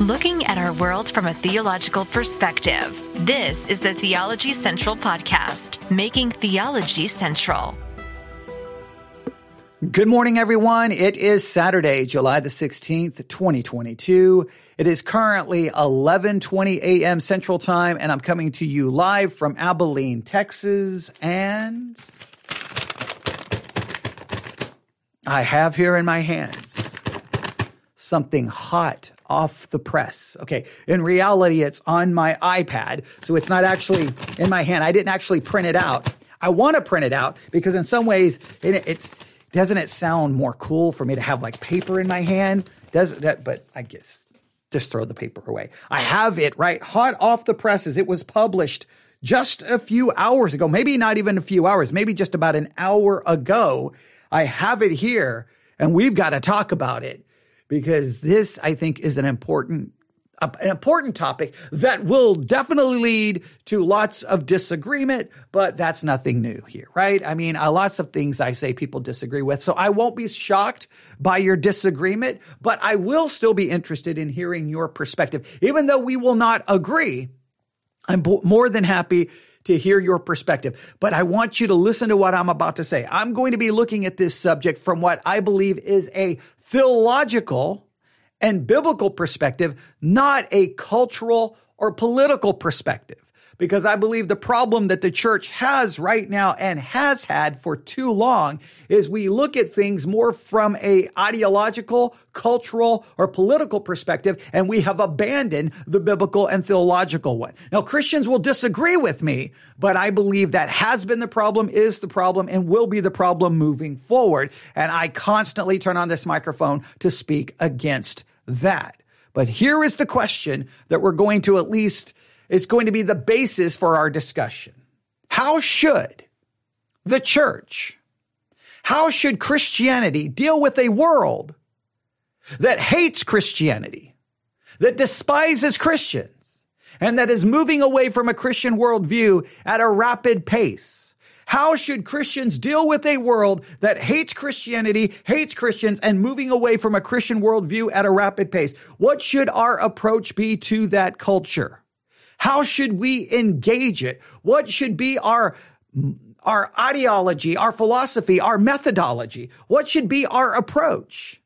looking at our world from a theological perspective. This is the Theology Central Podcast, making theology central. Good morning, everyone. It is Saturday, July the 16th, 2022. It is currently 11:20 a.m. Central Time and I'm coming to you live from Abilene, Texas, and I have here in my hands something hot off the press. Okay. In reality, it's on my iPad. So it's not actually in my hand. I didn't actually print it out. I want to print it out because in some ways it, it's, doesn't it sound more cool for me to have like paper in my hand? Does that, but I guess just throw the paper away. I have it right hot off the presses. It was published just a few hours ago, maybe not even a few hours, maybe just about an hour ago. I have it here and we've got to talk about it because this, I think, is an important an important topic that will definitely lead to lots of disagreement, but that's nothing new here, right? I mean, uh, lots of things I say people disagree with. So I won't be shocked by your disagreement, but I will still be interested in hearing your perspective. Even though we will not agree, I'm more than happy to hear your perspective. But I want you to listen to what I'm about to say. I'm going to be looking at this subject from what I believe is a theological and biblical perspective, not a cultural or political perspective because I believe the problem that the church has right now and has had for too long is we look at things more from a ideological, cultural, or political perspective, and we have abandoned the biblical and theological one. Now, Christians will disagree with me, but I believe that has been the problem, is the problem, and will be the problem moving forward. And I constantly turn on this microphone to speak against that. But here is the question that we're going to at least is going to be the basis for our discussion. How should the church, how should Christianity deal with a world that hates Christianity, that despises Christians, and that is moving away from a Christian worldview at a rapid pace? How should Christians deal with a world that hates Christianity, hates Christians, and moving away from a Christian worldview at a rapid pace? What should our approach be to that culture? How should we engage it? What should be our our ideology, our philosophy, our methodology? What should be our approach?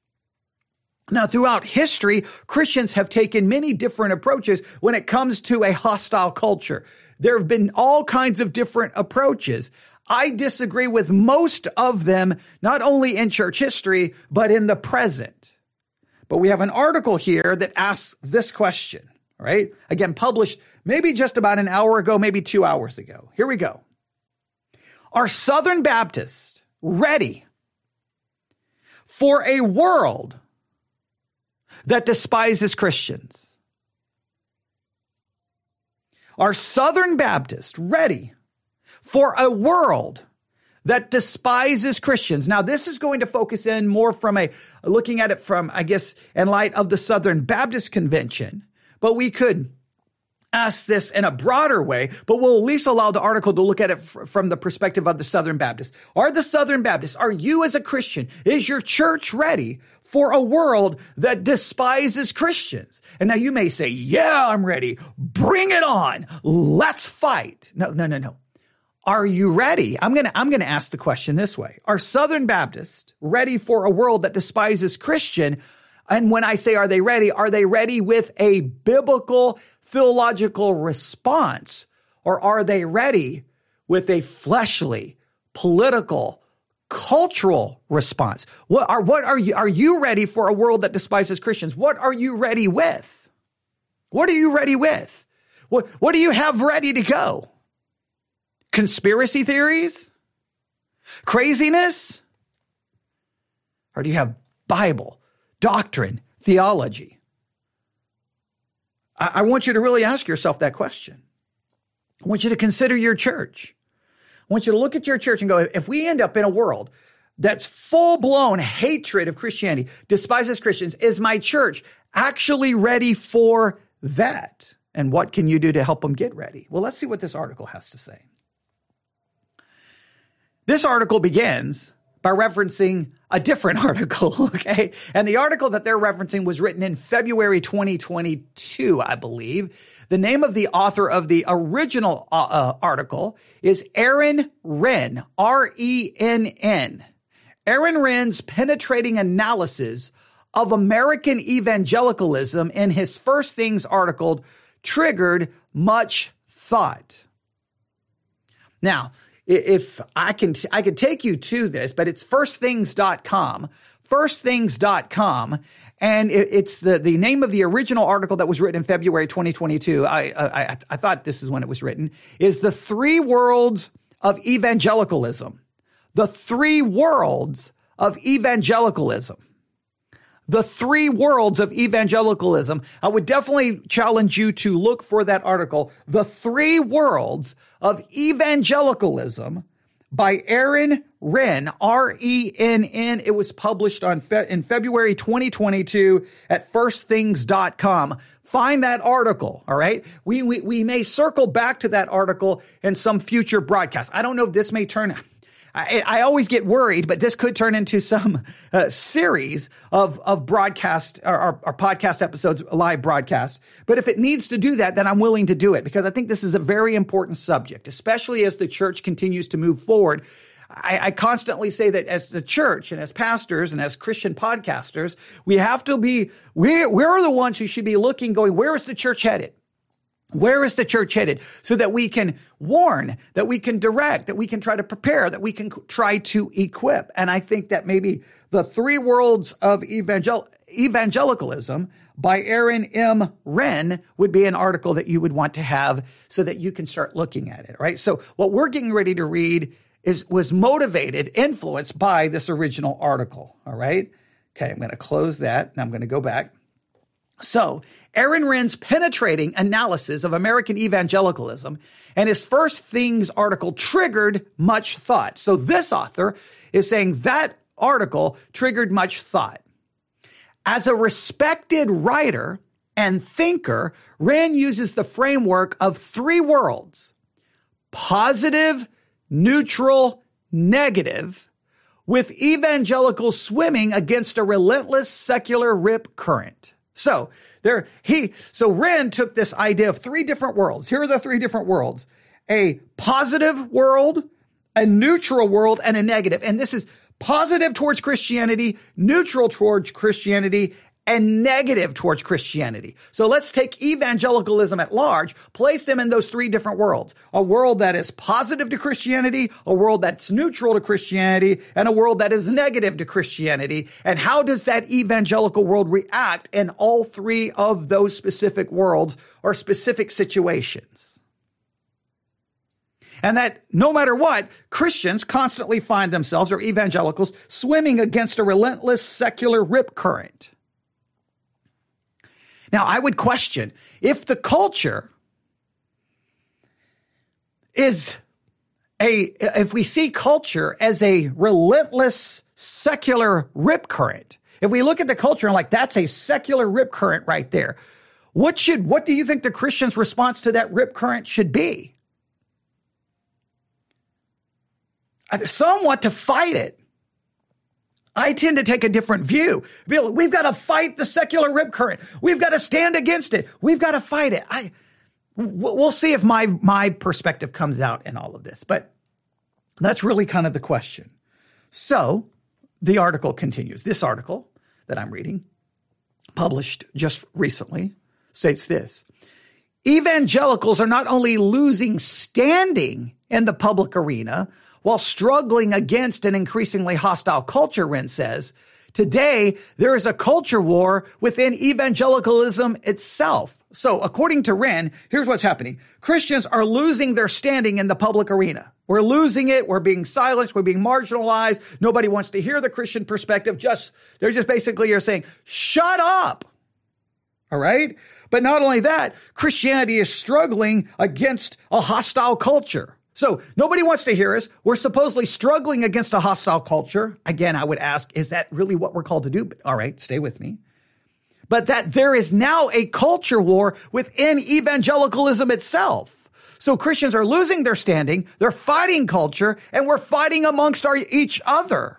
Now, throughout history, Christians have taken many different approaches when it comes to a hostile culture. There have been all kinds of different approaches. I disagree with most of them, not only in church history, but in the present. But we have an article here that asks this question, right? Again, published maybe just about an hour ago, maybe two hours ago. Here we go. Are Southern Baptists ready for a world that despises Christians? Are Southern Baptists ready for a world that despises Christians? Now, this is going to focus in more from a looking at it from, I guess, in light of the Southern Baptist Convention, but we could ask this in a broader way, but we'll at least allow the article to look at it f- from the perspective of the Southern Baptists. Are the Southern Baptists, are you as a Christian, is your church ready for a world that despises Christians? And now you may say, yeah, I'm ready. Bring it on. Let's fight. No, no, no, no. Are you ready? I'm going to, I'm going to ask the question this way. Are Southern Baptists ready for a world that despises Christian? And when I say, are they ready? Are they ready with a biblical theological response? Or are they ready with a fleshly, political, cultural response? What are, what are you, are you ready for a world that despises Christians? What are you ready with? What are you ready with? What, what do you have ready to go? Conspiracy theories? Craziness? Or do you have Bible, doctrine, theology? I, I want you to really ask yourself that question. I want you to consider your church. I want you to look at your church and go, if we end up in a world that's full blown hatred of Christianity, despises Christians, is my church actually ready for that? And what can you do to help them get ready? Well, let's see what this article has to say. This article begins by referencing a different article, okay? And the article that they're referencing was written in February 2022, I believe. The name of the author of the original uh, uh, article is Aaron Renn, R-E-N-N. Aaron Renn's penetrating analysis of American evangelicalism in his First Things article triggered much thought. Now, if I can, I could take you to this, but it's firstthings.com, firstthings.com. And it's the, the name of the original article that was written in February 2022. I, I, I thought this is when it was written is the three worlds of evangelicalism. The three worlds of evangelicalism the three worlds of evangelicalism. I would definitely challenge you to look for that article, The Three Worlds of Evangelicalism by Aaron Renn, R-E-N-N. It was published on fe- in February 2022 at firstthings.com. Find that article. All right. We, we, we may circle back to that article in some future broadcast. I don't know if this may turn I, I always get worried, but this could turn into some uh, series of, of broadcast or, or, or podcast episodes, live broadcast. But if it needs to do that, then I'm willing to do it because I think this is a very important subject, especially as the church continues to move forward. I, I, constantly say that as the church and as pastors and as Christian podcasters, we have to be, we're, we're the ones who should be looking, going, where is the church headed? Where is the church headed? So that we can warn, that we can direct, that we can try to prepare, that we can try to equip. And I think that maybe the three worlds of evangel- evangelicalism by Aaron M. Renn would be an article that you would want to have so that you can start looking at it, right? So what we're getting ready to read is, was motivated, influenced by this original article, all right? Okay, I'm going to close that and I'm going to go back. So Aaron Renn's penetrating analysis of American evangelicalism and his First Things article triggered much thought. So this author is saying that article triggered much thought. As a respected writer and thinker, Renn uses the framework of three worlds positive, neutral, negative, with evangelicals swimming against a relentless secular rip current. So there, he, so Renn took this idea of three different worlds. Here are the three different worlds. A positive world, a neutral world, and a negative. And this is positive towards Christianity, neutral towards Christianity, and negative towards Christianity. So let's take evangelicalism at large, place them in those three different worlds. A world that is positive to Christianity, a world that's neutral to Christianity, and a world that is negative to Christianity. And how does that evangelical world react in all three of those specific worlds or specific situations? And that no matter what, Christians constantly find themselves, or evangelicals, swimming against a relentless secular rip current. Now, I would question if the culture is a, if we see culture as a relentless secular rip current, if we look at the culture and like, that's a secular rip current right there. What should, what do you think the Christian's response to that rip current should be? Some want to fight it. I tend to take a different view. We've got to fight the secular rip current. We've got to stand against it. We've got to fight it. I, we'll see if my, my perspective comes out in all of this, but that's really kind of the question. So the article continues. This article that I'm reading, published just recently, states this. Evangelicals are not only losing standing in the public arena, while struggling against an increasingly hostile culture, Renn says. Today, there is a culture war within evangelicalism itself. So, according to Renn, here's what's happening. Christians are losing their standing in the public arena. We're losing it. We're being silenced. We're being marginalized. Nobody wants to hear the Christian perspective. Just, they're just basically are saying, shut up. All right. But not only that, Christianity is struggling against a hostile culture. So nobody wants to hear us. We're supposedly struggling against a hostile culture. Again, I would ask, is that really what we're called to do? But, all right, stay with me. But that there is now a culture war within evangelicalism itself. So Christians are losing their standing. They're fighting culture and we're fighting amongst our, each other.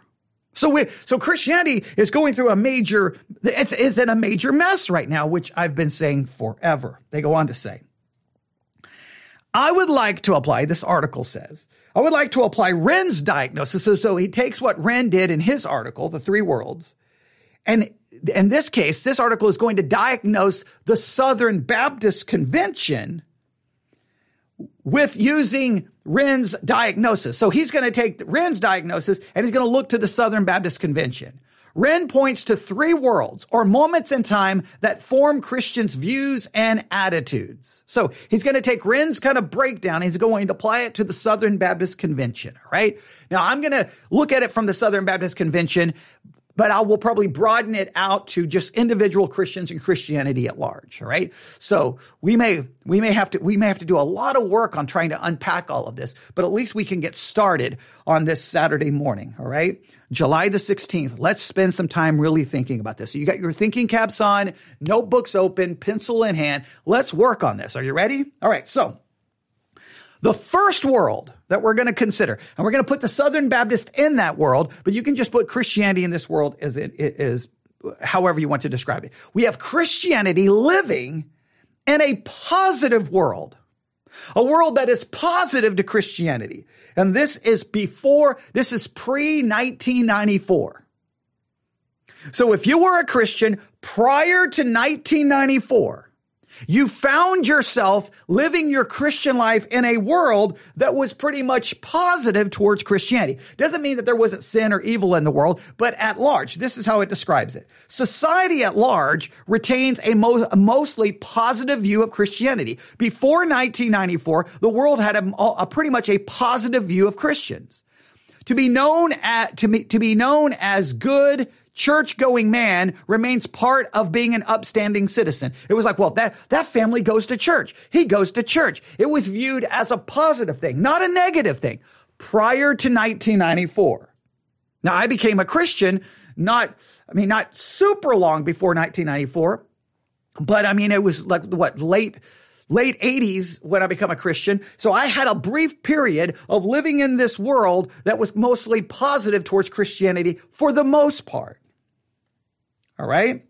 So we, so Christianity is going through a major, it's, in a major mess right now, which I've been saying forever. They go on to say, I would like to apply, this article says, I would like to apply Renn's diagnosis. So, so he takes what Renn did in his article, The Three Worlds, and in this case, this article is going to diagnose the Southern Baptist Convention with using Renn's diagnosis. So he's going to take Renn's diagnosis and he's going to look to the Southern Baptist Convention. Renn points to three worlds or moments in time that form Christians' views and attitudes. So he's going to take Renn's kind of breakdown. He's going to apply it to the Southern Baptist Convention. All right. Now I'm going to look at it from the Southern Baptist Convention, but I will probably broaden it out to just individual Christians and Christianity at large. All right. So we may, we may have to, we may have to do a lot of work on trying to unpack all of this, but at least we can get started on this Saturday morning. All right. July the 16th. Let's spend some time really thinking about this. So you got your thinking caps on, notebooks open, pencil in hand. Let's work on this. Are you ready? All right. So the first world that we're going to consider, and we're going to put the Southern Baptist in that world, but you can just put Christianity in this world as it is, however you want to describe it. We have Christianity living in a positive world, a world that is positive to Christianity. And this is before, this is pre 1994. So if you were a Christian prior to 1994, you found yourself living your Christian life in a world that was pretty much positive towards Christianity. Doesn't mean that there wasn't sin or evil in the world, but at large, this is how it describes it. Society at large retains a, mo- a mostly positive view of Christianity. Before 1994, the world had a, a pretty much a positive view of Christians. To be known at, to be, to be known as good, church going man remains part of being an upstanding citizen. It was like, well, that, that family goes to church. He goes to church. It was viewed as a positive thing, not a negative thing prior to 1994. Now I became a Christian, not, I mean, not super long before 1994, but I mean, it was like what late, late 80s when I become a Christian. So I had a brief period of living in this world that was mostly positive towards Christianity for the most part. All right.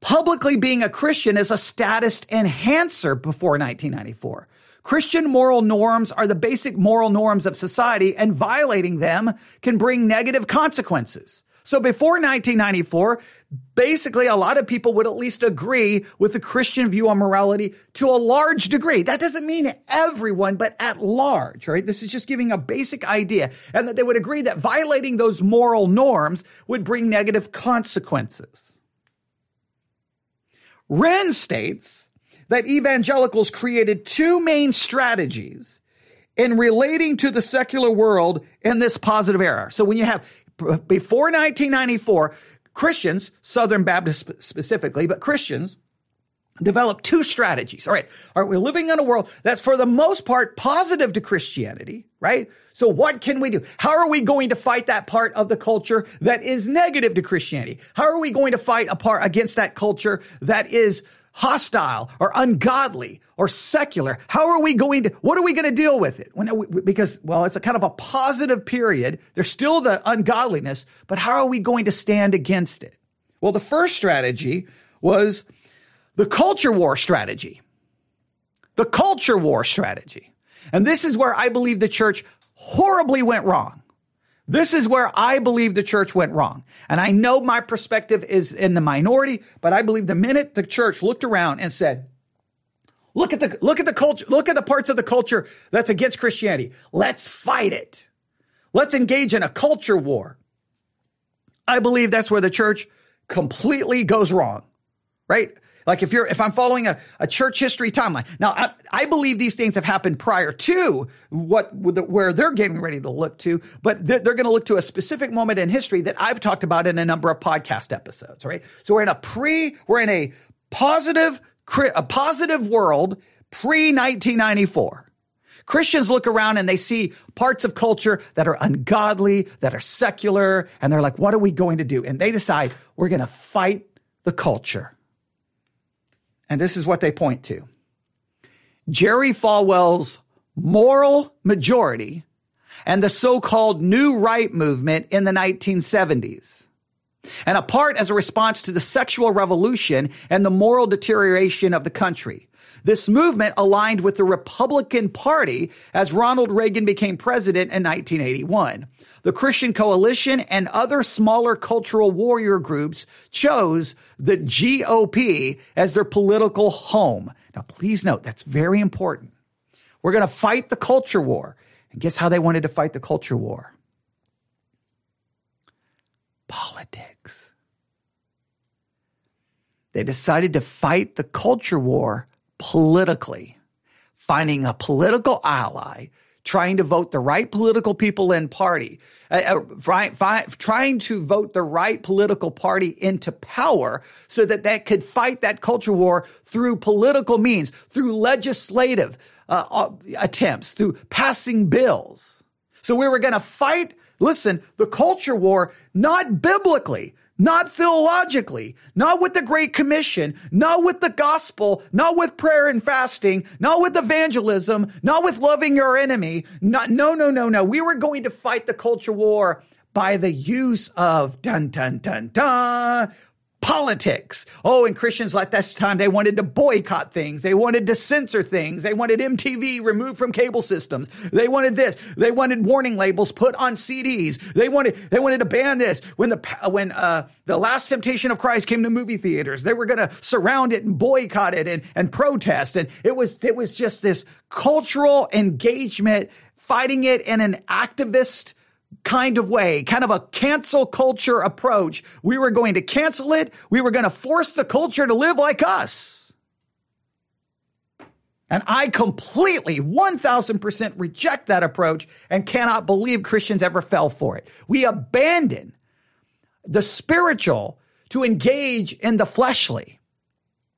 Publicly being a Christian is a status enhancer before 1994. Christian moral norms are the basic moral norms of society and violating them can bring negative consequences. So before 1994, basically a lot of people would at least agree with the Christian view on morality to a large degree. That doesn't mean everyone, but at large, right? This is just giving a basic idea and that they would agree that violating those moral norms would bring negative consequences. Renn states that evangelicals created two main strategies in relating to the secular world in this positive era. So when you have before 1994, Christians, Southern Baptists specifically, but Christians, developed two strategies. All right. All right. We're living in a world that's for the most part positive to Christianity, right? So what can we do? How are we going to fight that part of the culture that is negative to Christianity? How are we going to fight apart against that culture that is hostile or ungodly or secular. How are we going to, what are we going to deal with it? When, because, well, it's a kind of a positive period. There's still the ungodliness, but how are we going to stand against it? Well, the first strategy was the culture war strategy. The culture war strategy. And this is where I believe the church horribly went wrong. This is where I believe the church went wrong. And I know my perspective is in the minority, but I believe the minute the church looked around and said, look at the, look at the culture, look at the parts of the culture that's against Christianity. Let's fight it. Let's engage in a culture war. I believe that's where the church completely goes wrong, right? Like if you're, if I'm following a, a church history timeline. Now, I, I believe these things have happened prior to what, where they're getting ready to look to, but they're, they're going to look to a specific moment in history that I've talked about in a number of podcast episodes, right? So we're in a pre, we're in a positive, a positive world pre 1994. Christians look around and they see parts of culture that are ungodly, that are secular, and they're like, what are we going to do? And they decide we're going to fight the culture. And this is what they point to. Jerry Falwell's moral majority and the so-called New Right movement in the 1970s. And a part as a response to the sexual revolution and the moral deterioration of the country. This movement aligned with the Republican Party as Ronald Reagan became president in 1981. The Christian Coalition and other smaller cultural warrior groups chose the GOP as their political home. Now, please note that's very important. We're going to fight the culture war. And guess how they wanted to fight the culture war? Politics. They decided to fight the culture war politically, finding a political ally, trying to vote the right political people in party, uh, uh, trying to vote the right political party into power so that that could fight that culture war through political means, through legislative uh, uh attempts, through passing bills. So we were going to fight, listen, the culture war, not biblically, not theologically, not with the Great Commission, not with the gospel, not with prayer and fasting, not with evangelism, not with loving your enemy. Not, no, no, no, no. We were going to fight the culture war by the use of dun, dun, dun, dun, politics. Oh, and Christians like this time, they wanted to boycott things. They wanted to censor things. They wanted MTV removed from cable systems. They wanted this. They wanted warning labels put on CDs. They wanted, they wanted to ban this. When the, when, uh, the last temptation of Christ came to movie theaters, they were going to surround it and boycott it and, and protest. And it was, it was just this cultural engagement fighting it in an activist kind of way, kind of a cancel culture approach. We were going to cancel it. We were going to force the culture to live like us. And I completely 1000% reject that approach and cannot believe Christians ever fell for it. We abandon the spiritual to engage in the fleshly.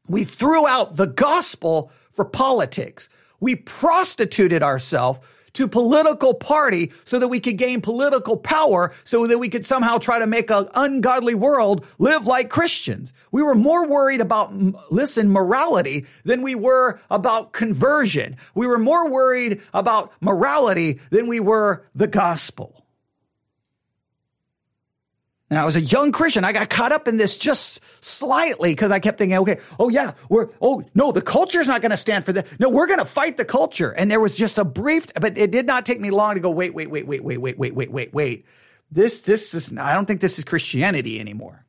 We threw out the gospel for politics. We prostituted ourselves to political party so that we could gain political power so that we could somehow try to make an ungodly world live like Christians. We were more worried about, listen, morality than we were about conversion. We were more worried about morality than we were the gospel. Now, I was a young Christian. I got caught up in this just slightly because I kept thinking, okay, oh yeah, we're, oh no, the culture's not going to stand for that. No, we're going to fight the culture. And there was just a brief, but it did not take me long to go, wait, wait, wait, wait, wait, wait, wait, wait, wait, wait. This, this is, I don't think this is Christianity anymore.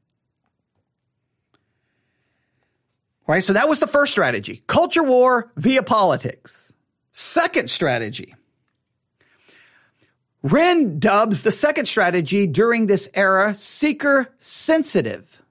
Right. So that was the first strategy. Culture war via politics. Second strategy Renn dubs the second strategy during this era seeker sensitive.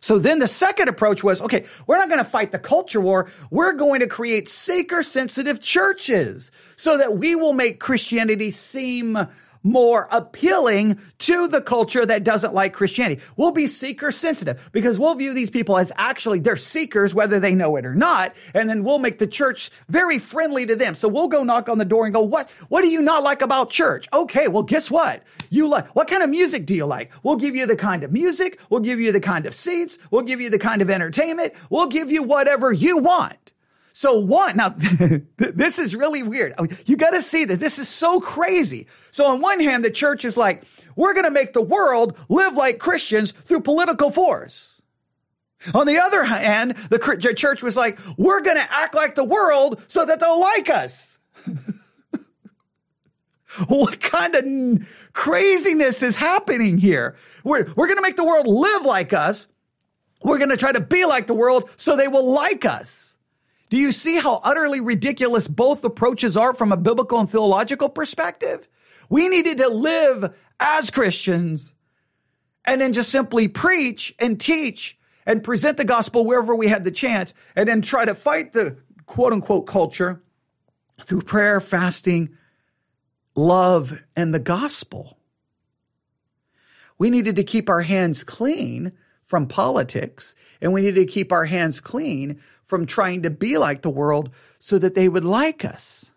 So then the second approach was, okay, we're not going to fight the culture war. We're going to create seeker sensitive churches so that we will make Christianity seem more appealing to the culture that doesn't like Christianity. We'll be seeker sensitive because we'll view these people as actually they're seekers, whether they know it or not. And then we'll make the church very friendly to them. So we'll go knock on the door and go, what, what do you not like about church? Okay. Well, guess what? You like, what kind of music do you like? We'll give you the kind of music. We'll give you the kind of seats. We'll give you the kind of entertainment. We'll give you whatever you want. So one, now this is really weird. You got to see that this is so crazy. So on one hand, the church is like, we're going to make the world live like Christians through political force. On the other hand, the church was like, we're going to act like the world so that they'll like us. what kind of craziness is happening here? We're, we're going to make the world live like us. We're going to try to be like the world so they will like us. Do you see how utterly ridiculous both approaches are from a biblical and theological perspective? We needed to live as Christians and then just simply preach and teach and present the gospel wherever we had the chance and then try to fight the quote unquote culture through prayer, fasting, love, and the gospel. We needed to keep our hands clean from politics and we needed to keep our hands clean from trying to be like the world so that they would like us.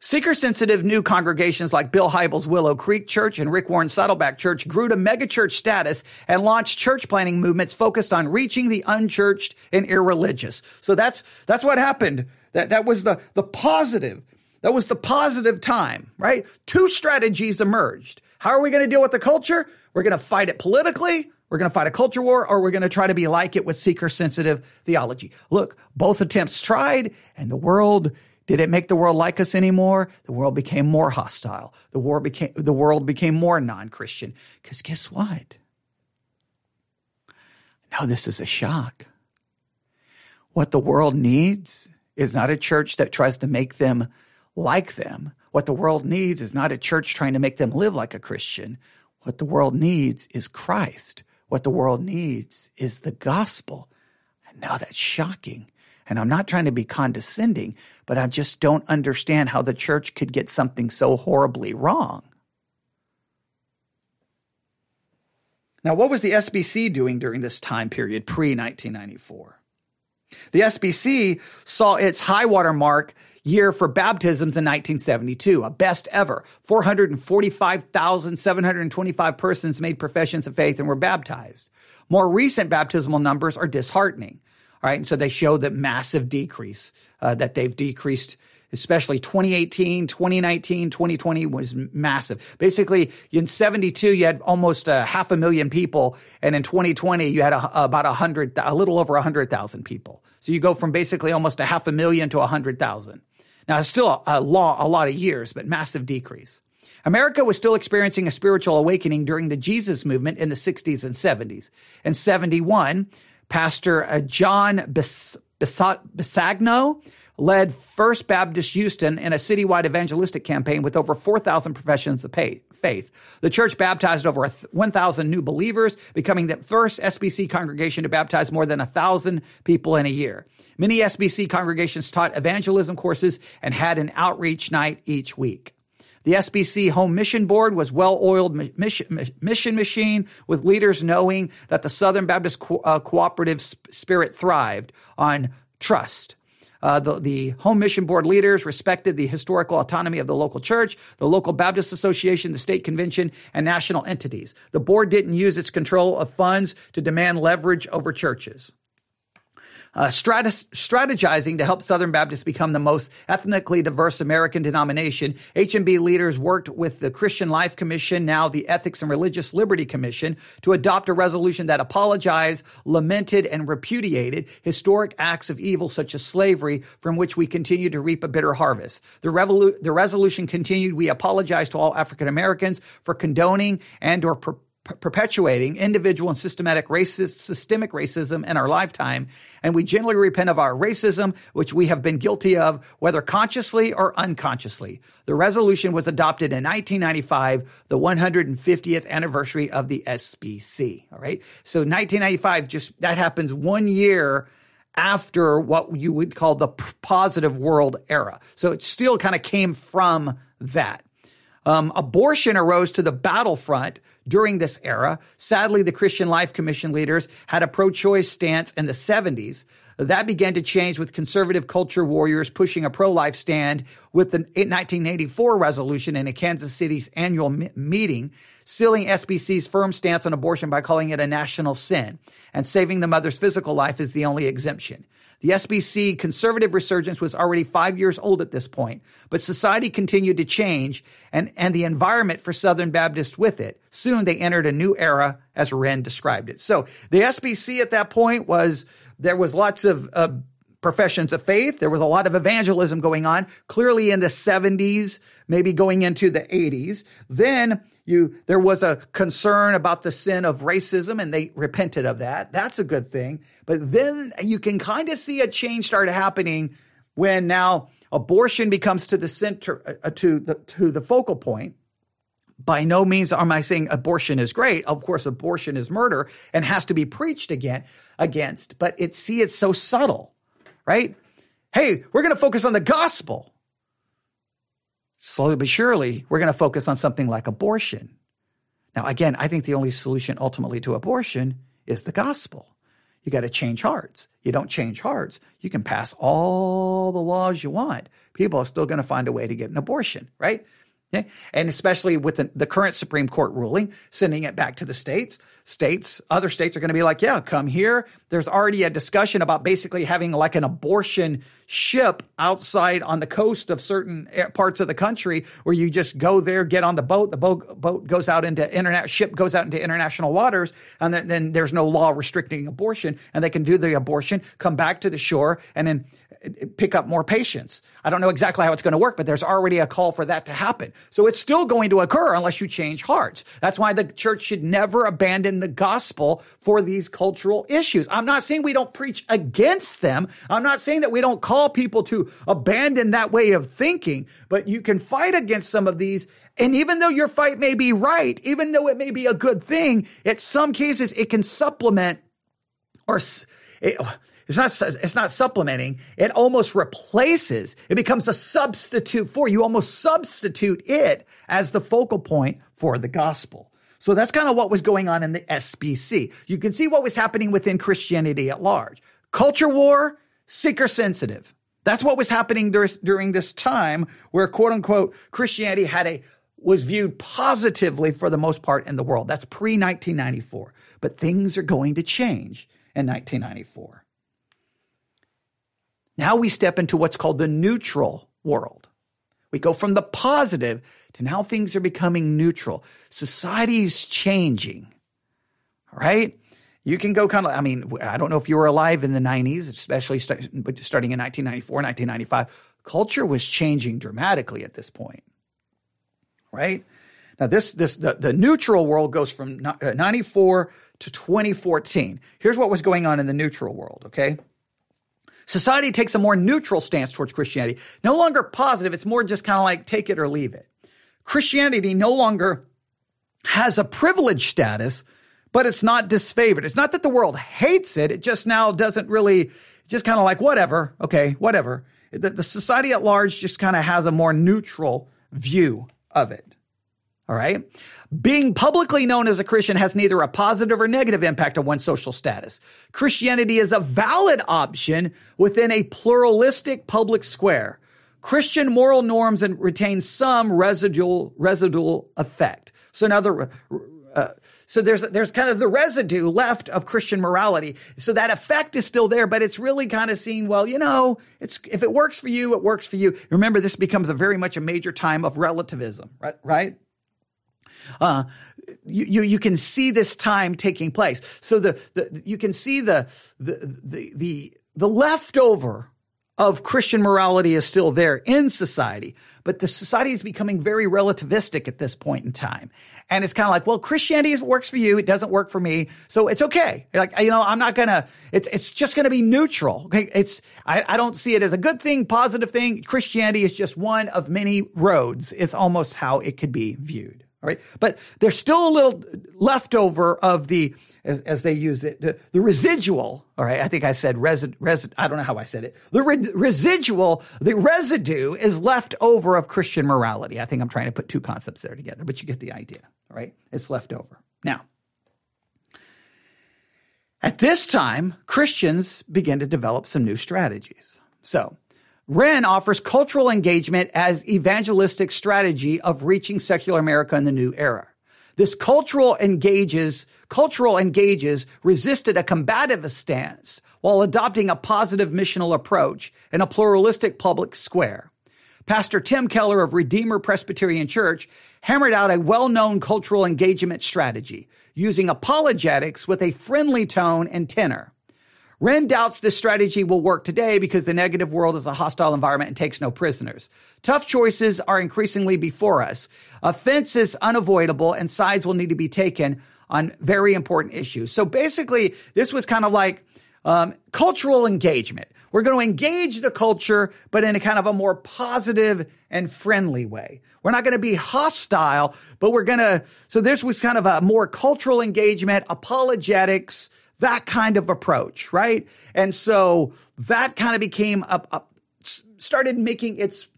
Seeker sensitive new congregations like Bill Hybels' Willow Creek Church and Rick Warren's Saddleback Church grew to megachurch status and launched church planting movements focused on reaching the unchurched and irreligious. So that's, that's what happened That, that was the, the positive. That was the positive time, right? Two strategies emerged. How are we going to deal with the culture? We're going to fight it politically. We're going to fight a culture war, or we're going to try to be like it with seeker sensitive theology. Look, both attempts tried, and the world did it make the world like us anymore? The world became more hostile. The war became the world became more non-Christian. Because guess what? Now this is a shock. What the world needs is not a church that tries to make them like them. What the world needs is not a church trying to make them live like a Christian. What the world needs is Christ. What the world needs is the gospel. Now that's shocking. And I'm not trying to be condescending, but I just don't understand how the church could get something so horribly wrong. Now, what was the SBC doing during this time period pre 1994? The SBC saw its high water mark year for baptisms in 1972, a best ever. 445,725 persons made professions of faith and were baptized. More recent baptismal numbers are disheartening. All right. And so they show that massive decrease, uh, that they've decreased, especially 2018, 2019, 2020 was massive. Basically, in 72, you had almost a half a million people. And in 2020, you had a, about a hundred, a little over a hundred thousand people. So you go from basically almost a half a million to a hundred thousand. Now, it's still a, law, a lot of years, but massive decrease. America was still experiencing a spiritual awakening during the Jesus movement in the 60s and 70s. In 71, Pastor uh, John Bisagno led First Baptist Houston in a citywide evangelistic campaign with over 4,000 professions of faith. The church baptized over 1,000 new believers, becoming the first SBC congregation to baptize more than 1,000 people in a year. Many SBC congregations taught evangelism courses and had an outreach night each week. The SBC Home Mission Board was well-oiled mission, machine with leaders knowing that the Southern Baptist Co- uh, cooperative spirit thrived on trust. Uh, the, the Home Mission Board leaders respected the historical autonomy of the local church, the local Baptist Association, the state convention, and national entities. The board didn't use its control of funds to demand leverage over churches uh, strategizing to help Southern Baptists become the most ethnically diverse American denomination, HMB leaders worked with the Christian Life Commission, now the Ethics and Religious Liberty Commission, to adopt a resolution that apologized, lamented, and repudiated historic acts of evil such as slavery, from which we continue to reap a bitter harvest. The, revolu- the resolution continued, we apologize to all African Americans for condoning and or perpetuating individual and systematic racist, systemic racism in our lifetime, and we generally repent of our racism, which we have been guilty of, whether consciously or unconsciously. The resolution was adopted in 1995, the 150th anniversary of the SBC. All right. So 1995, just that happens one year after what you would call the positive world era. So it still kind of came from that. Um, abortion arose to the battlefront during this era. Sadly, the Christian Life Commission leaders had a pro choice stance in the 70s. That began to change with conservative culture warriors pushing a pro life stand with the 1984 resolution in a Kansas City's annual meeting, sealing SBC's firm stance on abortion by calling it a national sin. And saving the mother's physical life is the only exemption. The SBC conservative resurgence was already five years old at this point, but society continued to change and, and the environment for Southern Baptists with it. Soon they entered a new era, as Renn described it. So the SBC at that point was, there was lots of, uh, professions of faith. There was a lot of evangelism going on, clearly in the 70s, maybe going into the 80s. Then you, there was a concern about the sin of racism and they repented of that. That's a good thing. But then you can kind of see a change start happening when now abortion becomes to the center, uh, to the, to the focal point. By no means am I saying abortion is great. Of course, abortion is murder and has to be preached again against, but it, see, it's so subtle, right? Hey, we're going to focus on the gospel slowly but surely, we're going to focus on something like abortion. Now, again, I think the only solution ultimately to abortion is the gospel. You got to change hearts. You don't change hearts. You can pass all the laws you want. People are still going to find a way to get an abortion, right? Okay? And especially with the, the current Supreme Court ruling, sending it back to the states, states, other states are going to be like, yeah, come here. There's already a discussion about basically having like an abortion ship outside on the coast of certain eh, parts of the country where you just go there, get on the boat. The boat, boat goes out into internet, ship goes out into international waters. And then, then there's no law restricting abortion and they can do the abortion, come back to the shore and then pick up more patients. I don't know exactly how it's going to work, but there's already a call for that to happen. So it's still going to occur unless you change hearts. That's why the church should never abandon the gospel for these cultural issues. I'm not saying we don't preach against them. I'm not saying that we don't call people to abandon that way of thinking, but you can fight against some of these. And even though your fight may be right, even though it may be a good thing, in some cases it can supplement or it, it's not, it's not supplementing. It almost replaces. It becomes a substitute for, you almost substitute it as the focal point for the gospel. So that's kind of what was going on in the SBC. You can see what was happening within Christianity at large. Culture war, seeker sensitive. That's what was happening during this time where quote unquote Christianity had a was viewed positively for the most part in the world. That's pre 1994. But things are going to change in 1994. Now we step into what's called the neutral world. We go from the positive to now things are becoming neutral. Society is changing. All right. You can go kind of, I mean, I don't know if you were alive in the 90s, especially starting in 1994, 1995. Culture was changing dramatically at this point. Right. Now, this, this, the, the neutral world goes from uh, 94 to 2014. Here's what was going on in the neutral world. Okay. Society takes a more neutral stance towards Christianity. No longer positive, it's more just kind of like take it or leave it. Christianity no longer has a privileged status, but it's not disfavored. It's not that the world hates it, it just now doesn't really, just kind of like whatever, okay, whatever. The, the society at large just kind of has a more neutral view of it. All right. Being publicly known as a Christian has neither a positive or negative impact on one's social status. Christianity is a valid option within a pluralistic public square. Christian moral norms and retain some residual residual effect. So now uh, so there's there's kind of the residue left of Christian morality. So that effect is still there, but it's really kind of seen. Well, you know, it's if it works for you, it works for you. Remember, this becomes a very much a major time of relativism, right? Right? Uh, you, you, you can see this time taking place. So the, the you can see the, the, the, the, the leftover of Christian morality is still there in society, but the society is becoming very relativistic at this point in time. And it's kind of like, well, Christianity works for you. It doesn't work for me. So it's okay. Like, you know, I'm not gonna, it's, it's just gonna be neutral. Okay. It's, I, I don't see it as a good thing, positive thing. Christianity is just one of many roads. It's almost how it could be viewed. All right. But there's still a little leftover of the, as, as they use it, the, the, residual. All right. I think I said resid, resid, I don't know how I said it. The re- residual, the residue is left over of Christian morality. I think I'm trying to put two concepts there together, but you get the idea. All right. It's left over. Now, at this time, Christians begin to develop some new strategies. So Renn offers cultural engagement as evangelistic strategy of reaching secular America in the new era. This cultural engages, cultural engages resisted a combative stance while adopting a positive missional approach in a pluralistic public square. Pastor Tim Keller of Redeemer Presbyterian Church hammered out a well-known cultural engagement strategy using apologetics with a friendly tone and tenor. Renn doubts this strategy will work today because the negative world is a hostile environment and takes no prisoners. Tough choices are increasingly before us. Offense is unavoidable and sides will need to be taken on very important issues. So basically, this was kind of like um, cultural engagement. We're going to engage the culture, but in a kind of a more positive and friendly way. We're not going to be hostile, but we're going to, so this was kind of a more cultural engagement, apologetics, that kind of approach, right? And so that kind of became a, started making its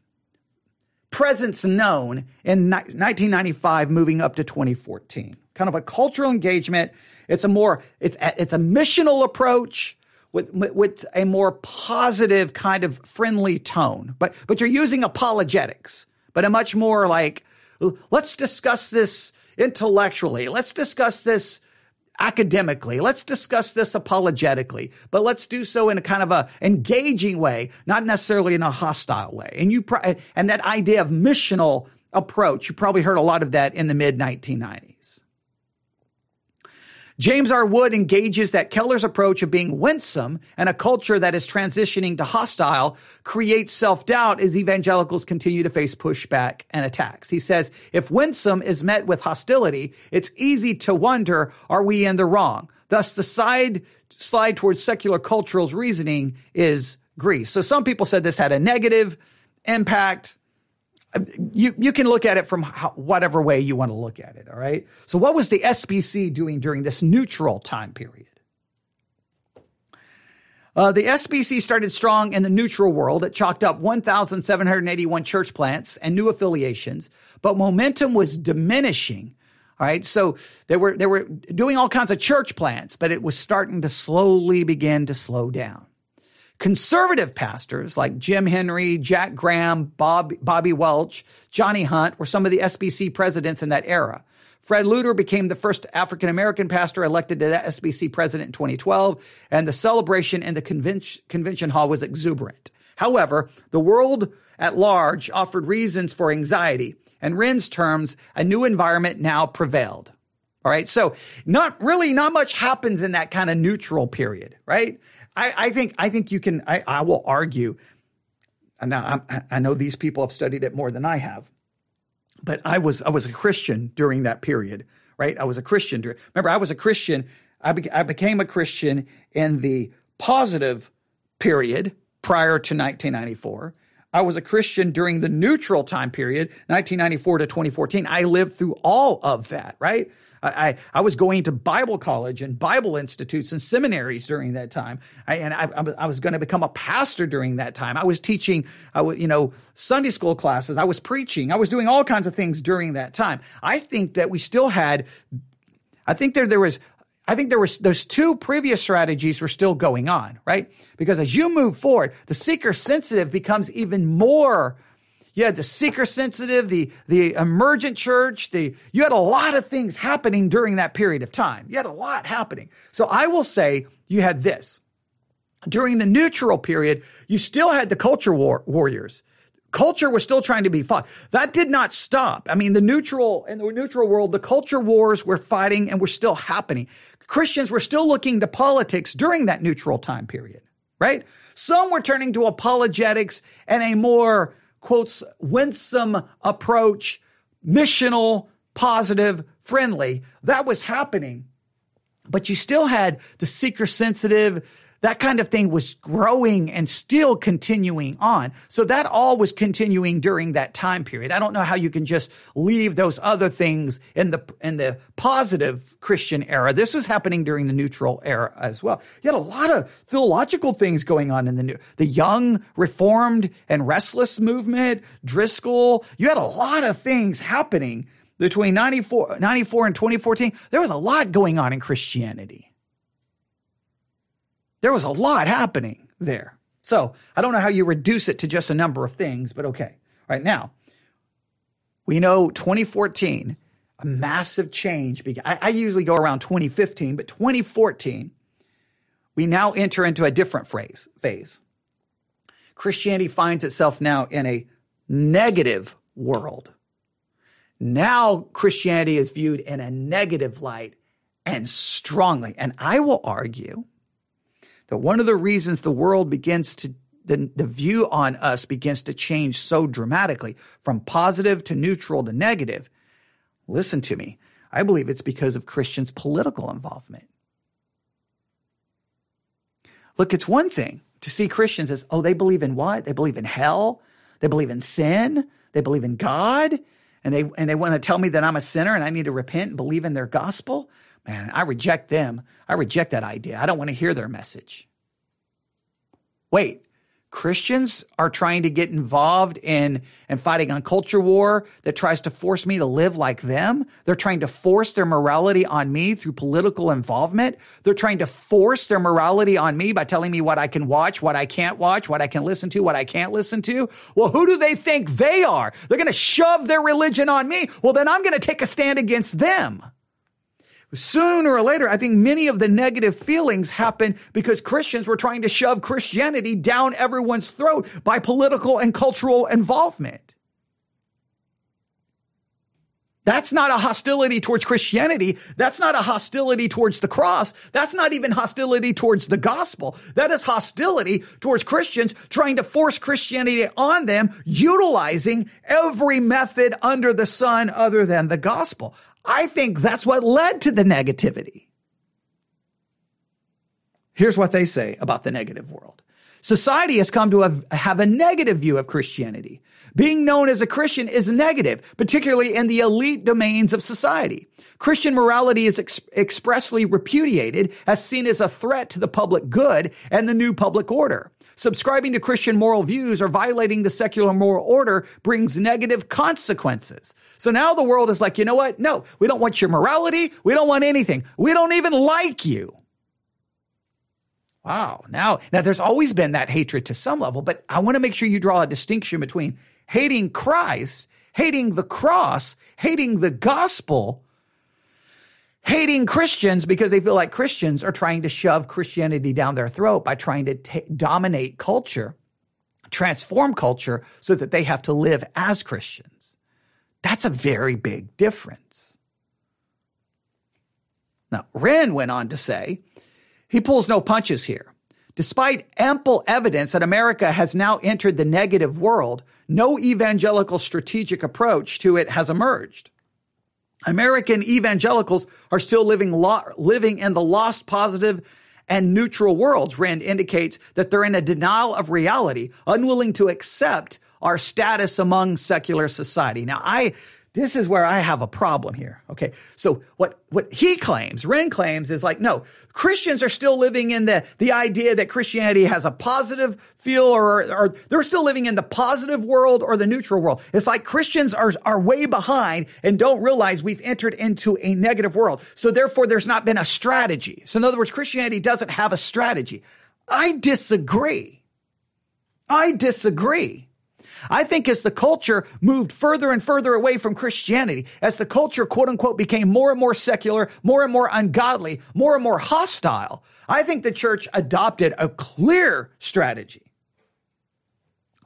presence known in 1995 moving up to 2014 kind of a cultural engagement it's a more it's a, it's a missional approach with with a more positive kind of friendly tone but but you're using apologetics but a much more like let's discuss this intellectually. Let's discuss this academically. Let's discuss this apologetically, but let's do so in a kind of a engaging way, not necessarily in a hostile way. And you, and that idea of missional approach, you probably heard a lot of that in the mid 1990s. James R. Wood engages that Keller's approach of being winsome and a culture that is transitioning to hostile creates self-doubt as evangelicals continue to face pushback and attacks. He says, if winsome is met with hostility, it's easy to wonder, are we in the wrong? Thus, the side slide towards secular cultural's reasoning is Greece. So some people said this had a negative impact you you can look at it from how, whatever way you want to look at it. All right. So what was the SBC doing during this neutral time period? Uh, the SBC started strong in the neutral world. It chalked up 1,781 church plants and new affiliations, but momentum was diminishing. All right. So they were, they were doing all kinds of church plants, but it was starting to slowly begin to slow down. Conservative pastors like Jim Henry, Jack Graham, Bob, Bobby Welch, Johnny Hunt were some of the SBC presidents in that era. Fred Luter became the first African American pastor elected to the SBC president in 2012, and the celebration in the convention, convention hall was exuberant. However, the world at large offered reasons for anxiety. and Renn's terms, a new environment now prevailed. All right. So not really, not much happens in that kind of neutral period, right? I, I think I think you can. I, I will argue. And now I'm, i know these people have studied it more than I have, but I was I was a Christian during that period, right? I was a Christian. Remember, I was a Christian. I, be, I became a Christian in the positive period prior to 1994. I was a Christian during the neutral time period, 1994 to 2014. I lived through all of that, right? I, I was going to Bible college and Bible institutes and seminaries during that time. I, and I, I was going to become a pastor during that time. I was teaching, I was, you know, Sunday school classes. I was preaching. I was doing all kinds of things during that time. I think that we still had, I think there, there was, I think there was those two previous strategies were still going on, right? Because as you move forward, the seeker sensitive becomes even more you had the seeker sensitive, the, the emergent church, the, you had a lot of things happening during that period of time. You had a lot happening. So I will say you had this. During the neutral period, you still had the culture war, warriors. Culture was still trying to be fought. That did not stop. I mean, the neutral, in the neutral world, the culture wars were fighting and were still happening. Christians were still looking to politics during that neutral time period, right? Some were turning to apologetics and a more quotes, winsome approach, missional, positive, friendly. That was happening. But you still had the seeker sensitive, that kind of thing was growing and still continuing on. So that all was continuing during that time period. I don't know how you can just leave those other things in the, in the positive Christian era. This was happening during the neutral era as well. You had a lot of theological things going on in the new, the young reformed and restless movement, Driscoll. You had a lot of things happening between 94, 94 and 2014. There was a lot going on in Christianity. There was a lot happening there. So I don't know how you reduce it to just a number of things, but okay. All right now, we know 2014, a massive change. I, I usually go around 2015, but 2014, we now enter into a different phrase, phase. Christianity finds itself now in a negative world. Now Christianity is viewed in a negative light and strongly. And I will argue that one of the reasons the world begins to the, the view on us begins to change so dramatically from positive to neutral to negative. Listen to me. I believe it's because of Christians' political involvement. Look, it's one thing to see Christians as, oh, they believe in what? They believe in hell. They believe in sin. They believe in God. And they, and they want to tell me that I'm a sinner and I need to repent and believe in their gospel. Man, I reject them. I reject that idea. I don't want to hear their message. Wait, Christians are trying to get involved in and fighting on culture war that tries to force me to live like them. They're trying to force their morality on me through political involvement. They're trying to force their morality on me by telling me what I can watch, what I can't watch, what I can listen to, what I can't listen to. Well, who do they think they are? They're going to shove their religion on me. Well, then I'm going to take a stand against them. Sooner or later, I think many of the negative feelings happen because Christians were trying to shove Christianity down everyone's throat by political and cultural involvement. That's not a hostility towards Christianity. That's not a hostility towards the cross. That's not even hostility towards the gospel. That is hostility towards Christians trying to force Christianity on them, utilizing every method under the sun other than the gospel. I think that's what led to the negativity. Here's what they say about the negative world. Society has come to have, have, a negative view of Christianity. Being known as a Christian is negative, particularly in the elite domains of society. Christian morality is ex- expressly repudiated as seen as a threat to the public good and the new public order. Subscribing to Christian moral views or violating the secular moral order brings negative consequences. So now the world is like, you know what? No, we don't want your morality. We don't want anything. We don't even like you. Wow. Now, now there's always been that hatred to some level, but I want to make sure you draw a distinction between hating Christ, hating the cross, hating the gospel, hating Christians because they feel like Christians are trying to shove Christianity down their throat by trying to t- dominate culture, transform culture so that they have to live as Christians. That's a very big difference. Now, Renn went on to say, he pulls no punches here. Despite ample evidence that America has now entered the negative world, no evangelical strategic approach to it has emerged. American evangelicals are still living, lo- living in the lost positive and neutral worlds. Renn indicates that they're in a denial of reality, unwilling to accept our status among secular society. Now, I this is where I have a problem here. Okay. So what, what he claims, Renn claims is like, no, Christians are still living in the, the idea that Christianity has a positive feel or, or they're still living in the positive world or the neutral world. It's like Christians are, are way behind and don't realize we've entered into a negative world. So therefore there's not been a strategy. So in other words, Christianity doesn't have a strategy. I disagree. I disagree. I think as the culture moved further and further away from Christianity, as the culture quote unquote became more and more secular, more and more ungodly, more and more hostile, I think the church adopted a clear strategy.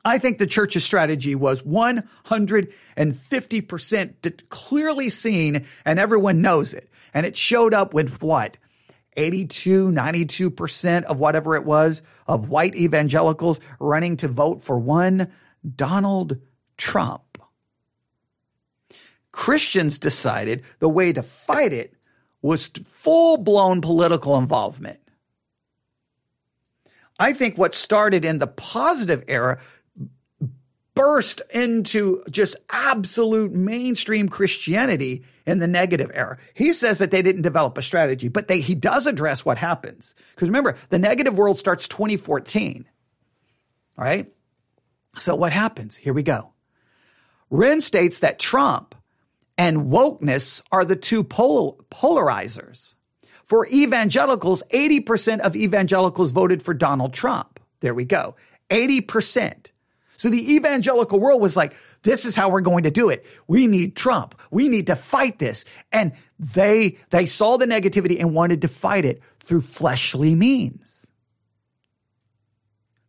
I think the church's strategy was 150% clearly seen and everyone knows it. And it showed up with what? 82, 92% of whatever it was of white evangelicals running to vote for one Donald Trump. Christians decided the way to fight it was full blown political involvement. I think what started in the positive era burst into just absolute mainstream Christianity in the negative era. He says that they didn't develop a strategy, but they, he does address what happens. Because remember, the negative world starts 2014. All right. So what happens? Here we go. Renn states that Trump and wokeness are the two pol- polarizers. For evangelicals, 80% of evangelicals voted for Donald Trump. There we go. 80%. So the evangelical world was like, this is how we're going to do it. We need Trump. We need to fight this. And they, they saw the negativity and wanted to fight it through fleshly means.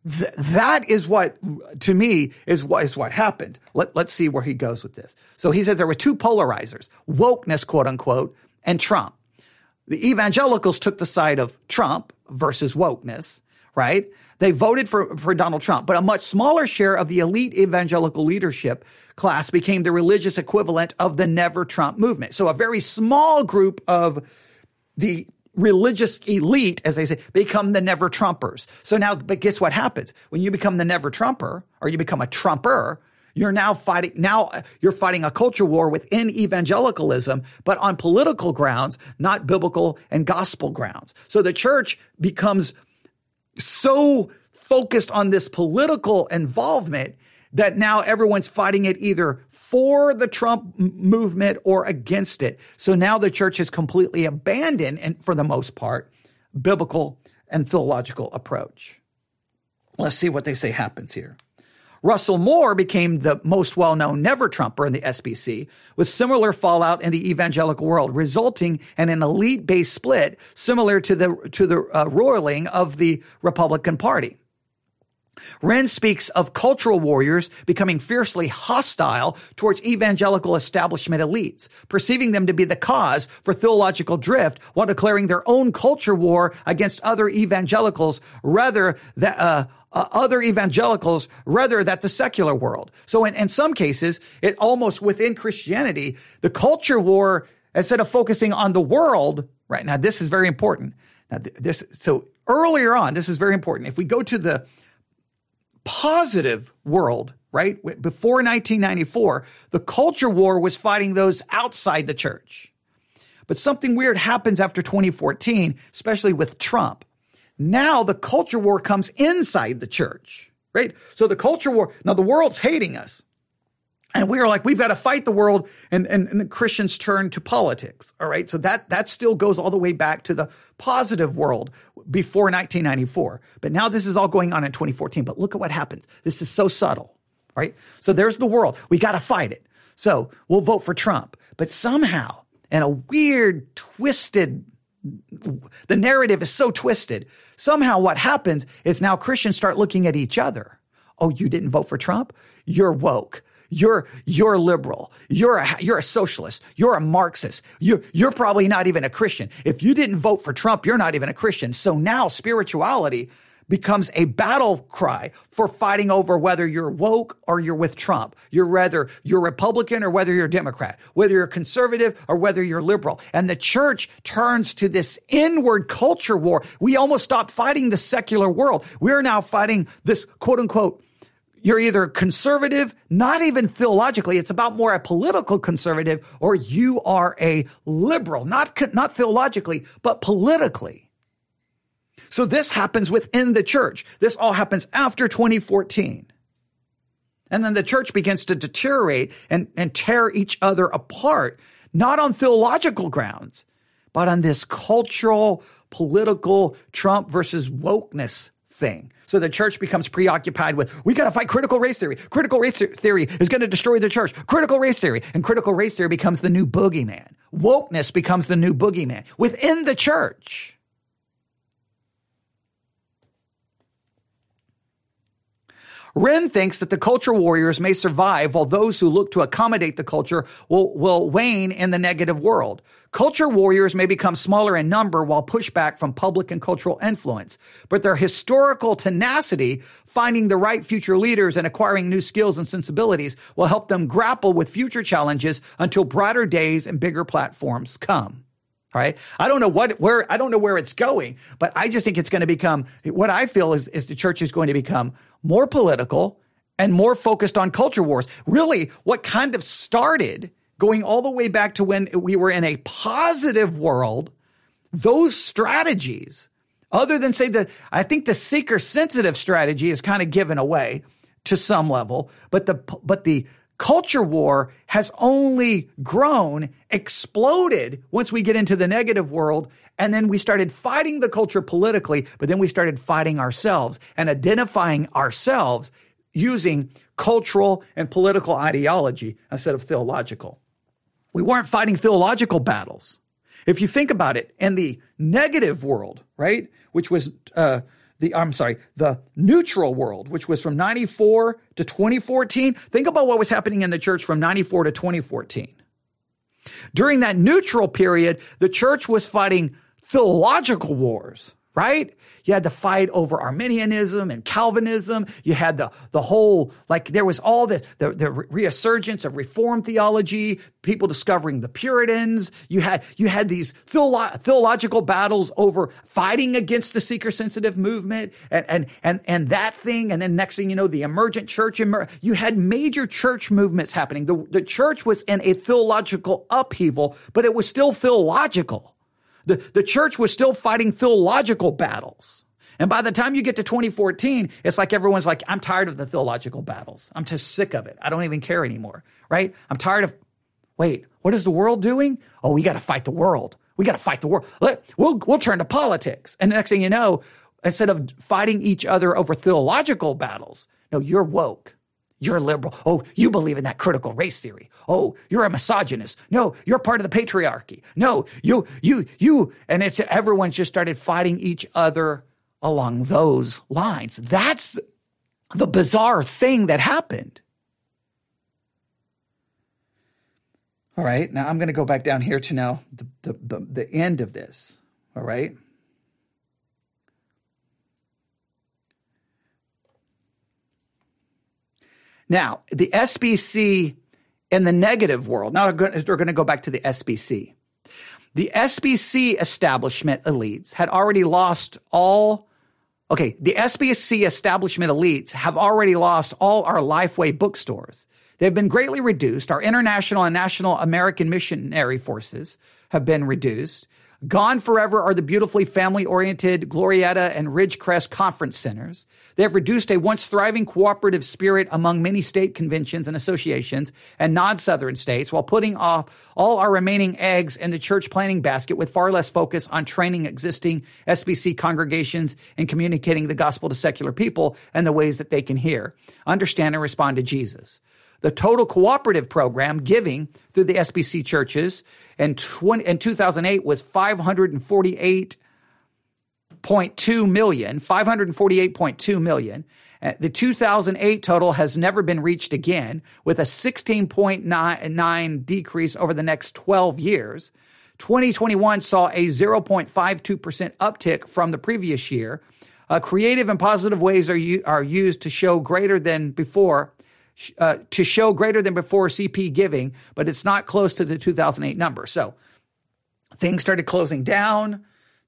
Th- that is what, to me, is what is what happened. Let, let's see where he goes with this. So he says there were two polarizers, wokeness, quote unquote, and Trump. The evangelicals took the side of Trump versus wokeness, right? They voted for, for Donald Trump, but a much smaller share of the elite evangelical leadership class became the religious equivalent of the never Trump movement. So a very small group of the religious elite, as they say, become the never Trumpers. So now, but guess what happens? When you become the never Trumper or you become a Trumper, you're now fighting, now you're fighting a culture war within evangelicalism, but on political grounds, not biblical and gospel grounds. So the church becomes so focused on this political involvement that now everyone's fighting it either for the Trump movement or against it. So now the church has completely abandoned, and for the most part, biblical and theological approach. Let's see what they say happens here. Russell Moore became the most well known never Trumper in the SBC, with similar fallout in the evangelical world, resulting in an elite based split similar to the, to the uh, roiling of the Republican Party. Renn speaks of cultural warriors becoming fiercely hostile towards evangelical establishment elites, perceiving them to be the cause for theological drift while declaring their own culture war against other evangelicals rather than uh, uh, other evangelicals rather than the secular world. So in, in some cases, it almost within Christianity, the culture war, instead of focusing on the world, right now, this is very important. Now, this, so earlier on, this is very important. If we go to the positive world, right? Before 1994, the culture war was fighting those outside the church. But something weird happens after 2014, especially with Trump. Now the culture war comes inside the church, right? So the culture war, now the world's hating us. And we are like, we've got to fight the world, and, and, and Christians turn to politics. All right. So that, that still goes all the way back to the positive world before 1994. But now this is all going on in 2014. But look at what happens. This is so subtle, right? So there's the world. We got to fight it. So we'll vote for Trump. But somehow, in a weird, twisted, the narrative is so twisted. Somehow what happens is now Christians start looking at each other. Oh, you didn't vote for Trump? You're woke you're, you're liberal. You're a, you're a socialist. You're a Marxist. You, you're probably not even a Christian. If you didn't vote for Trump, you're not even a Christian. So now spirituality becomes a battle cry for fighting over whether you're woke or you're with Trump. You're whether you're Republican or whether you're Democrat, whether you're conservative or whether you're liberal. And the church turns to this inward culture war. We almost stop fighting the secular world. We're now fighting this quote unquote you're either conservative, not even theologically, it's about more a political conservative, or you are a liberal, not, not theologically, but politically. So this happens within the church. This all happens after 2014. And then the church begins to deteriorate and, and tear each other apart, not on theological grounds, but on this cultural, political Trump versus wokeness thing. So the church becomes preoccupied with, we got to fight critical race theory. Critical race theory is going to destroy the church. Critical race theory. And critical race theory becomes the new boogeyman. Wokeness becomes the new boogeyman within the church. Renn thinks that the culture warriors may survive while those who look to accommodate the culture will, will wane in the negative world. Culture warriors may become smaller in number while pushback from public and cultural influence, but their historical tenacity, finding the right future leaders and acquiring new skills and sensibilities will help them grapple with future challenges until brighter days and bigger platforms come. Right. I don't know what, where, I don't know where it's going, but I just think it's going to become, what I feel is, is the church is going to become more political and more focused on culture wars. Really, what kind of started going all the way back to when we were in a positive world, those strategies, other than say the, I think the seeker sensitive strategy is kind of given away to some level, but the, but the, culture war has only grown, exploded once we get into the negative world. And then we started fighting the culture politically, but then we started fighting ourselves and identifying ourselves using cultural and political ideology instead of theological. We weren't fighting theological battles. If you think about it, in the negative world, right, which was, uh, the I'm sorry, the neutral world, which was from 94 to 2014. Think about what was happening in the church from 94 to 2014. During that neutral period, the church was fighting theological wars, right? You had the fight over Arminianism and Calvinism. You had the, the whole, like there was all this, the, the resurgence of Reformed theology, people discovering the Puritans. You had, you had these theolo- theological battles over fighting against the seeker sensitive movement and, and, and, and that thing. And then next thing you know, the emergent church, emer- you had major church movements happening. The, the church was in a theological upheaval, but it was still theological. The, the church was still fighting theological battles. And by the time you get to 2014, it's like everyone's like, I'm tired of the theological battles. I'm just sick of it. I don't even care anymore, right? I'm tired of, wait, what is the world doing? Oh, we got to fight the world. We got to fight the world. We'll, we'll turn to politics. And next thing you know, instead of fighting each other over theological battles, no, you're woke. You're a liberal. Oh, you believe in that critical race theory. Oh, you're a misogynist. No, you're part of the patriarchy. No, you, you, you. And it's everyone just started fighting each other along those lines. That's the bizarre thing that happened. All right, now I'm going to go back down here to now the, the, the, the end of this. All right. Now, the SBC in the negative world, now we're going to go back to the SBC. The SBC establishment elites had already lost all Okay, the SBC establishment elites have already lost all our Lifeway bookstores. They've been greatly reduced. Our international and national American missionary forces have been reduced. Gone forever are the beautifully family oriented Glorieta and Ridgecrest conference centers. They have reduced a once thriving cooperative spirit among many state conventions and associations and non Southern states while putting off all our remaining eggs in the church planning basket with far less focus on training existing SBC congregations and communicating the gospel to secular people and the ways that they can hear, understand, and respond to Jesus. The total cooperative program giving through the SBC churches in, 20, in 2008 was 548.2 million, 548.2 million. Uh, the 2008 total has never been reached again with a 16.9 decrease over the next 12 years. 2021 saw a 0.52% uptick from the previous year. Uh, creative and positive ways are, u- are used to show greater than before uh, to show greater than before CP giving, but it's not close to the 2008 number. So things started closing down,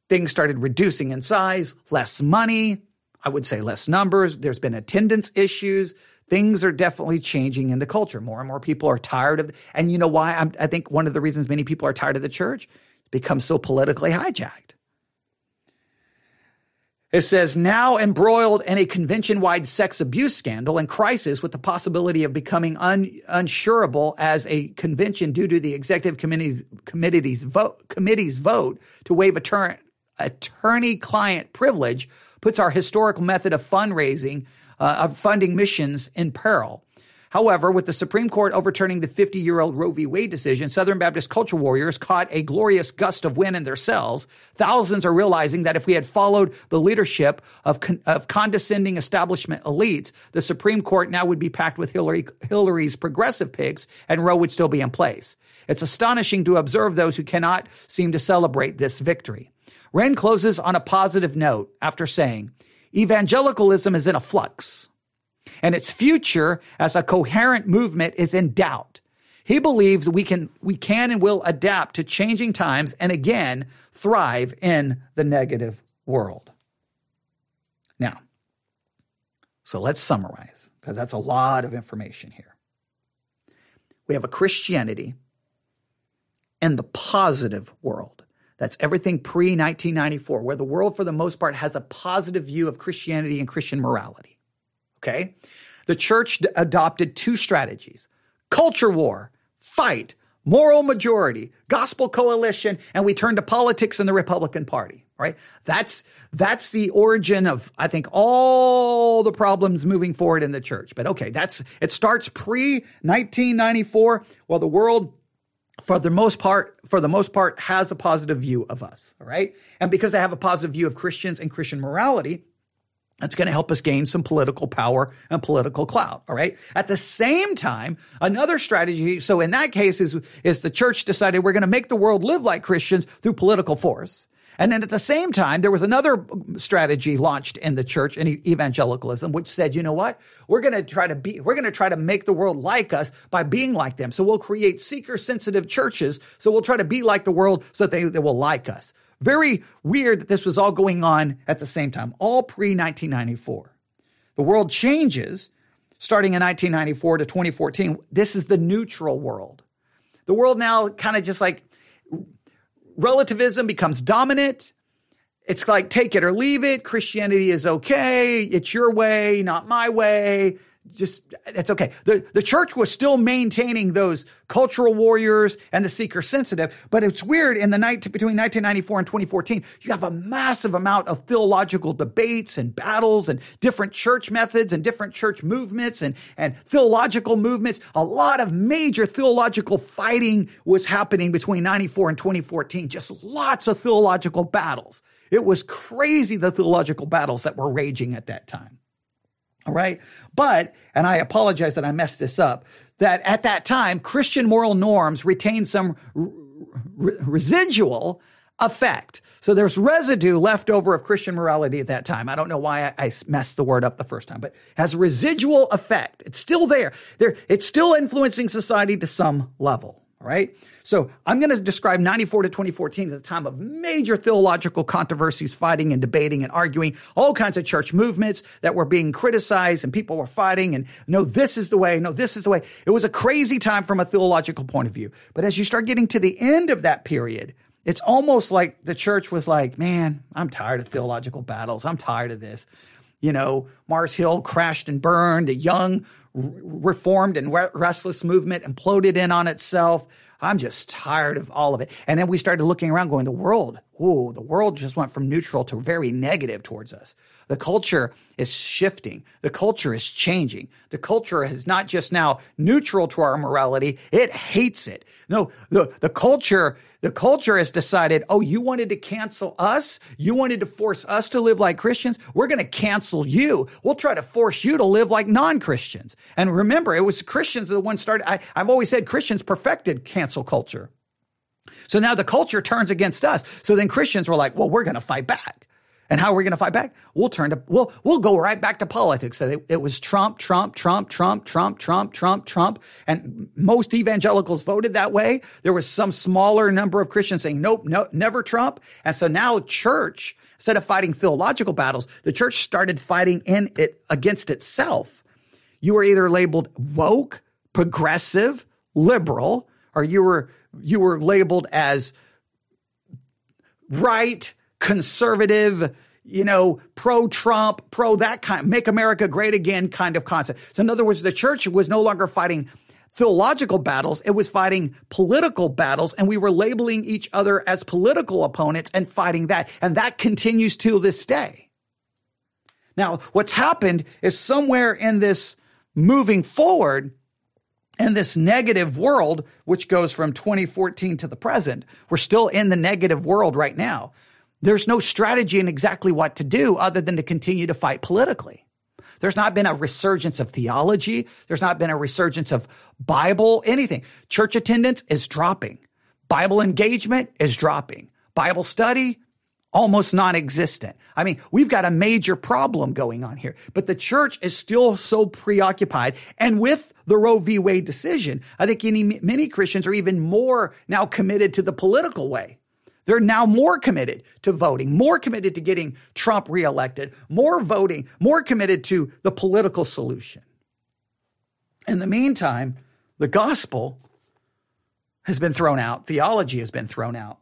things started reducing in size, less money, I would say less numbers. There's been attendance issues. Things are definitely changing in the culture. More and more people are tired of, and you know why? I'm, I think one of the reasons many people are tired of the church, it's become so politically hijacked. It says, now embroiled in a convention wide sex abuse scandal and crisis with the possibility of becoming un- unsurable as a convention due to the executive committee's, committee's, vote, committee's vote to waive attorney client privilege puts our historical method of fundraising, uh, of funding missions in peril. However, with the Supreme Court overturning the 50 year old Roe v. Wade decision, Southern Baptist culture warriors caught a glorious gust of wind in their cells. Thousands are realizing that if we had followed the leadership of, con- of condescending establishment elites, the Supreme Court now would be packed with Hillary, Hillary's progressive pigs and Roe would still be in place. It's astonishing to observe those who cannot seem to celebrate this victory. Renn closes on a positive note after saying, Evangelicalism is in a flux and its future as a coherent movement is in doubt. He believes we can, we can and will adapt to changing times and again thrive in the negative world. Now, so let's summarize because that's a lot of information here. We have a Christianity in the positive world. That's everything pre 1994, where the world, for the most part, has a positive view of Christianity and Christian morality. Okay. The church d- adopted two strategies culture war, fight, moral majority, gospel coalition, and we turned to politics and the Republican Party, right? That's, that's the origin of, I think, all the problems moving forward in the church. But okay, that's, it starts pre 1994. Well, the world, for the most part, for the most part, has a positive view of us, all right? And because they have a positive view of Christians and Christian morality, that's going to help us gain some political power and political clout. All right. At the same time, another strategy. So in that case is, is the church decided we're going to make the world live like Christians through political force. And then at the same time, there was another strategy launched in the church in evangelicalism, which said, you know what? We're going to try to be, we're going to try to make the world like us by being like them. So we'll create seeker sensitive churches. So we'll try to be like the world so that they, they will like us. Very weird that this was all going on at the same time, all pre 1994. The world changes starting in 1994 to 2014. This is the neutral world. The world now kind of just like relativism becomes dominant. it's like take it or leave it. Christianity is okay. It's your way, not my way just it's okay. The the church was still maintaining those cultural warriors and the seeker sensitive, but it's weird in the night between 1994 and 2014, you have a massive amount of theological debates and battles and different church methods and different church movements and and theological movements. A lot of major theological fighting was happening between 94 and 2014. Just lots of theological battles. It was crazy the theological battles that were raging at that time. All right. But, and I apologize that I messed this up, that at that time, Christian moral norms retained some r- r- residual effect. So there's residue left over of Christian morality at that time. I don't know why I, I messed the word up the first time, but has residual effect. It's still there. There, it's still influencing society to some level. All right. So I'm going to describe 94 to 2014 as a time of major theological controversies, fighting and debating and arguing, all kinds of church movements that were being criticized and people were fighting and no, this is the way. No, this is the way. It was a crazy time from a theological point of view. But as you start getting to the end of that period, it's almost like the church was like, man, I'm tired of theological battles. I'm tired of this. You know, Mars Hill crashed and burned. The young, reformed and restless movement imploded in on itself. I'm just tired of all of it. And then we started looking around going, the world, whoa, the world just went from neutral to very negative towards us. The culture is shifting. The culture is changing. The culture is not just now neutral to our morality. It hates it. No, the, the culture, the culture has decided, oh, you wanted to cancel us? You wanted to force us to live like Christians? We're going to cancel you. We'll try to force you to live like non-Christians. And remember, it was Christians that the one started. I, I've always said Christians perfected cancel culture. So now the culture turns against us. So then Christians were like, well, we're going to fight back. And how are we going to fight back? We'll turn to, we'll, we'll go right back to politics. It, it was Trump, Trump, Trump, Trump, Trump, Trump, Trump, Trump. And most evangelicals voted that way. There was some smaller number of Christians saying, nope, no, never Trump. And so now church, instead of fighting theological battles, the church started fighting in it against itself. You were either labeled woke, progressive, liberal, or you were, you were labeled as right, conservative, you know, pro Trump, pro that kind, make America great again kind of concept. So in other words, the church was no longer fighting theological battles. It was fighting political battles and we were labeling each other as political opponents and fighting that. And that continues to this day. Now, what's happened is somewhere in this moving forward, in this negative world, which goes from 2014 to the present, we're still in the negative world right now. There's no strategy in exactly what to do other than to continue to fight politically. There's not been a resurgence of theology. There's not been a resurgence of Bible, anything. Church attendance is dropping. Bible engagement is dropping. Bible study, almost non-existent. I mean, we've got a major problem going on here, but the church is still so preoccupied. And with the Roe v. Wade decision, I think many Christians are even more now committed to the political way. They're now more committed to voting, more committed to getting Trump reelected, more voting, more committed to the political solution. In the meantime, the gospel has been thrown out, theology has been thrown out.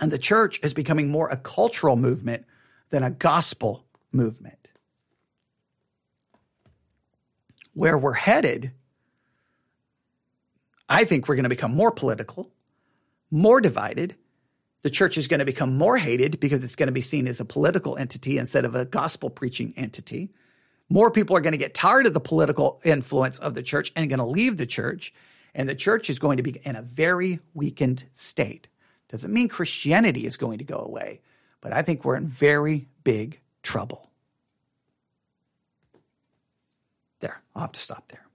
And the church is becoming more a cultural movement than a gospel movement. Where we're headed, I think we're going to become more political more divided. The church is going to become more hated because it's going to be seen as a political entity instead of a gospel preaching entity. More people are going to get tired of the political influence of the church and going to leave the church. And the church is going to be in a very weakened state. Doesn't mean Christianity is going to go away, but I think we're in very big trouble. There, I'll have to stop there.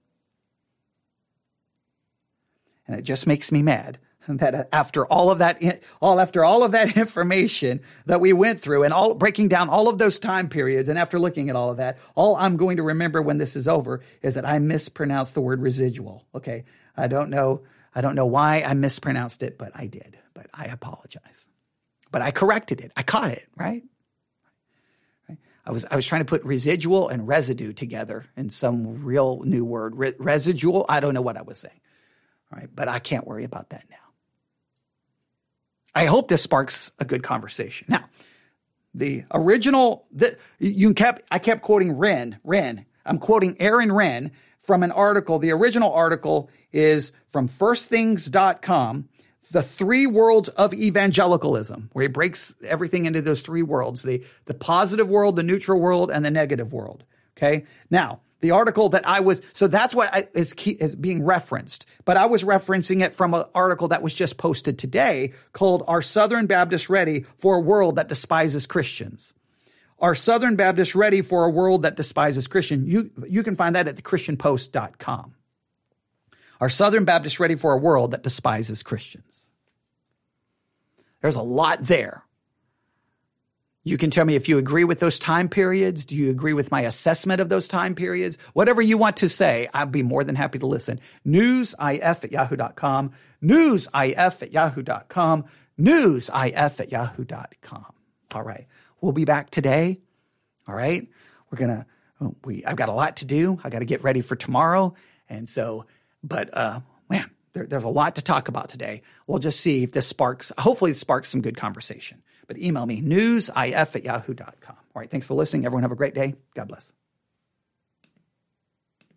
And it just makes me mad that after all of that all after all of that information that we went through and all breaking down all of those time periods and after looking at all of that all i'm going to remember when this is over is that i mispronounced the word residual okay i don't know i don't know why i mispronounced it but i did but i apologize but i corrected it i caught it right I was I was trying to put residual and residue together in some real new word. Re- residual, I don't know what I was saying. All right, but I can't worry about that now. I hope this sparks a good conversation. Now, the original, the, you kept, I kept quoting Renn, Renn. I'm quoting Aaron Renn from an article. The original article is from firstthings.com, the three worlds of evangelicalism, where he breaks everything into those three worlds, the, the positive world, the neutral world, and the negative world. Okay. Now, the article that I was, so that's what I, is, key, is being referenced, but I was referencing it from an article that was just posted today called Are Southern Baptists Ready for a World That Despises Christians? Are Southern Baptists ready for a world that despises Christian? You, you can find that at thechristianpost.com. Are Southern Baptists ready for a world that despises Christians? There's a lot there. You can tell me if you agree with those time periods. Do you agree with my assessment of those time periods? Whatever you want to say, I'd be more than happy to listen. Newsif at yahoo.com, newsif at yahoo.com, newsif at yahoo.com. All right. We'll be back today. All right. We're going to, we, I've got a lot to do. I got to get ready for tomorrow. And so, but, uh, man, there, there's a lot to talk about today. We'll just see if this sparks, hopefully it sparks some good conversation. But email me, newsif at yahoo.com. All right. Thanks for listening. Everyone have a great day. God bless.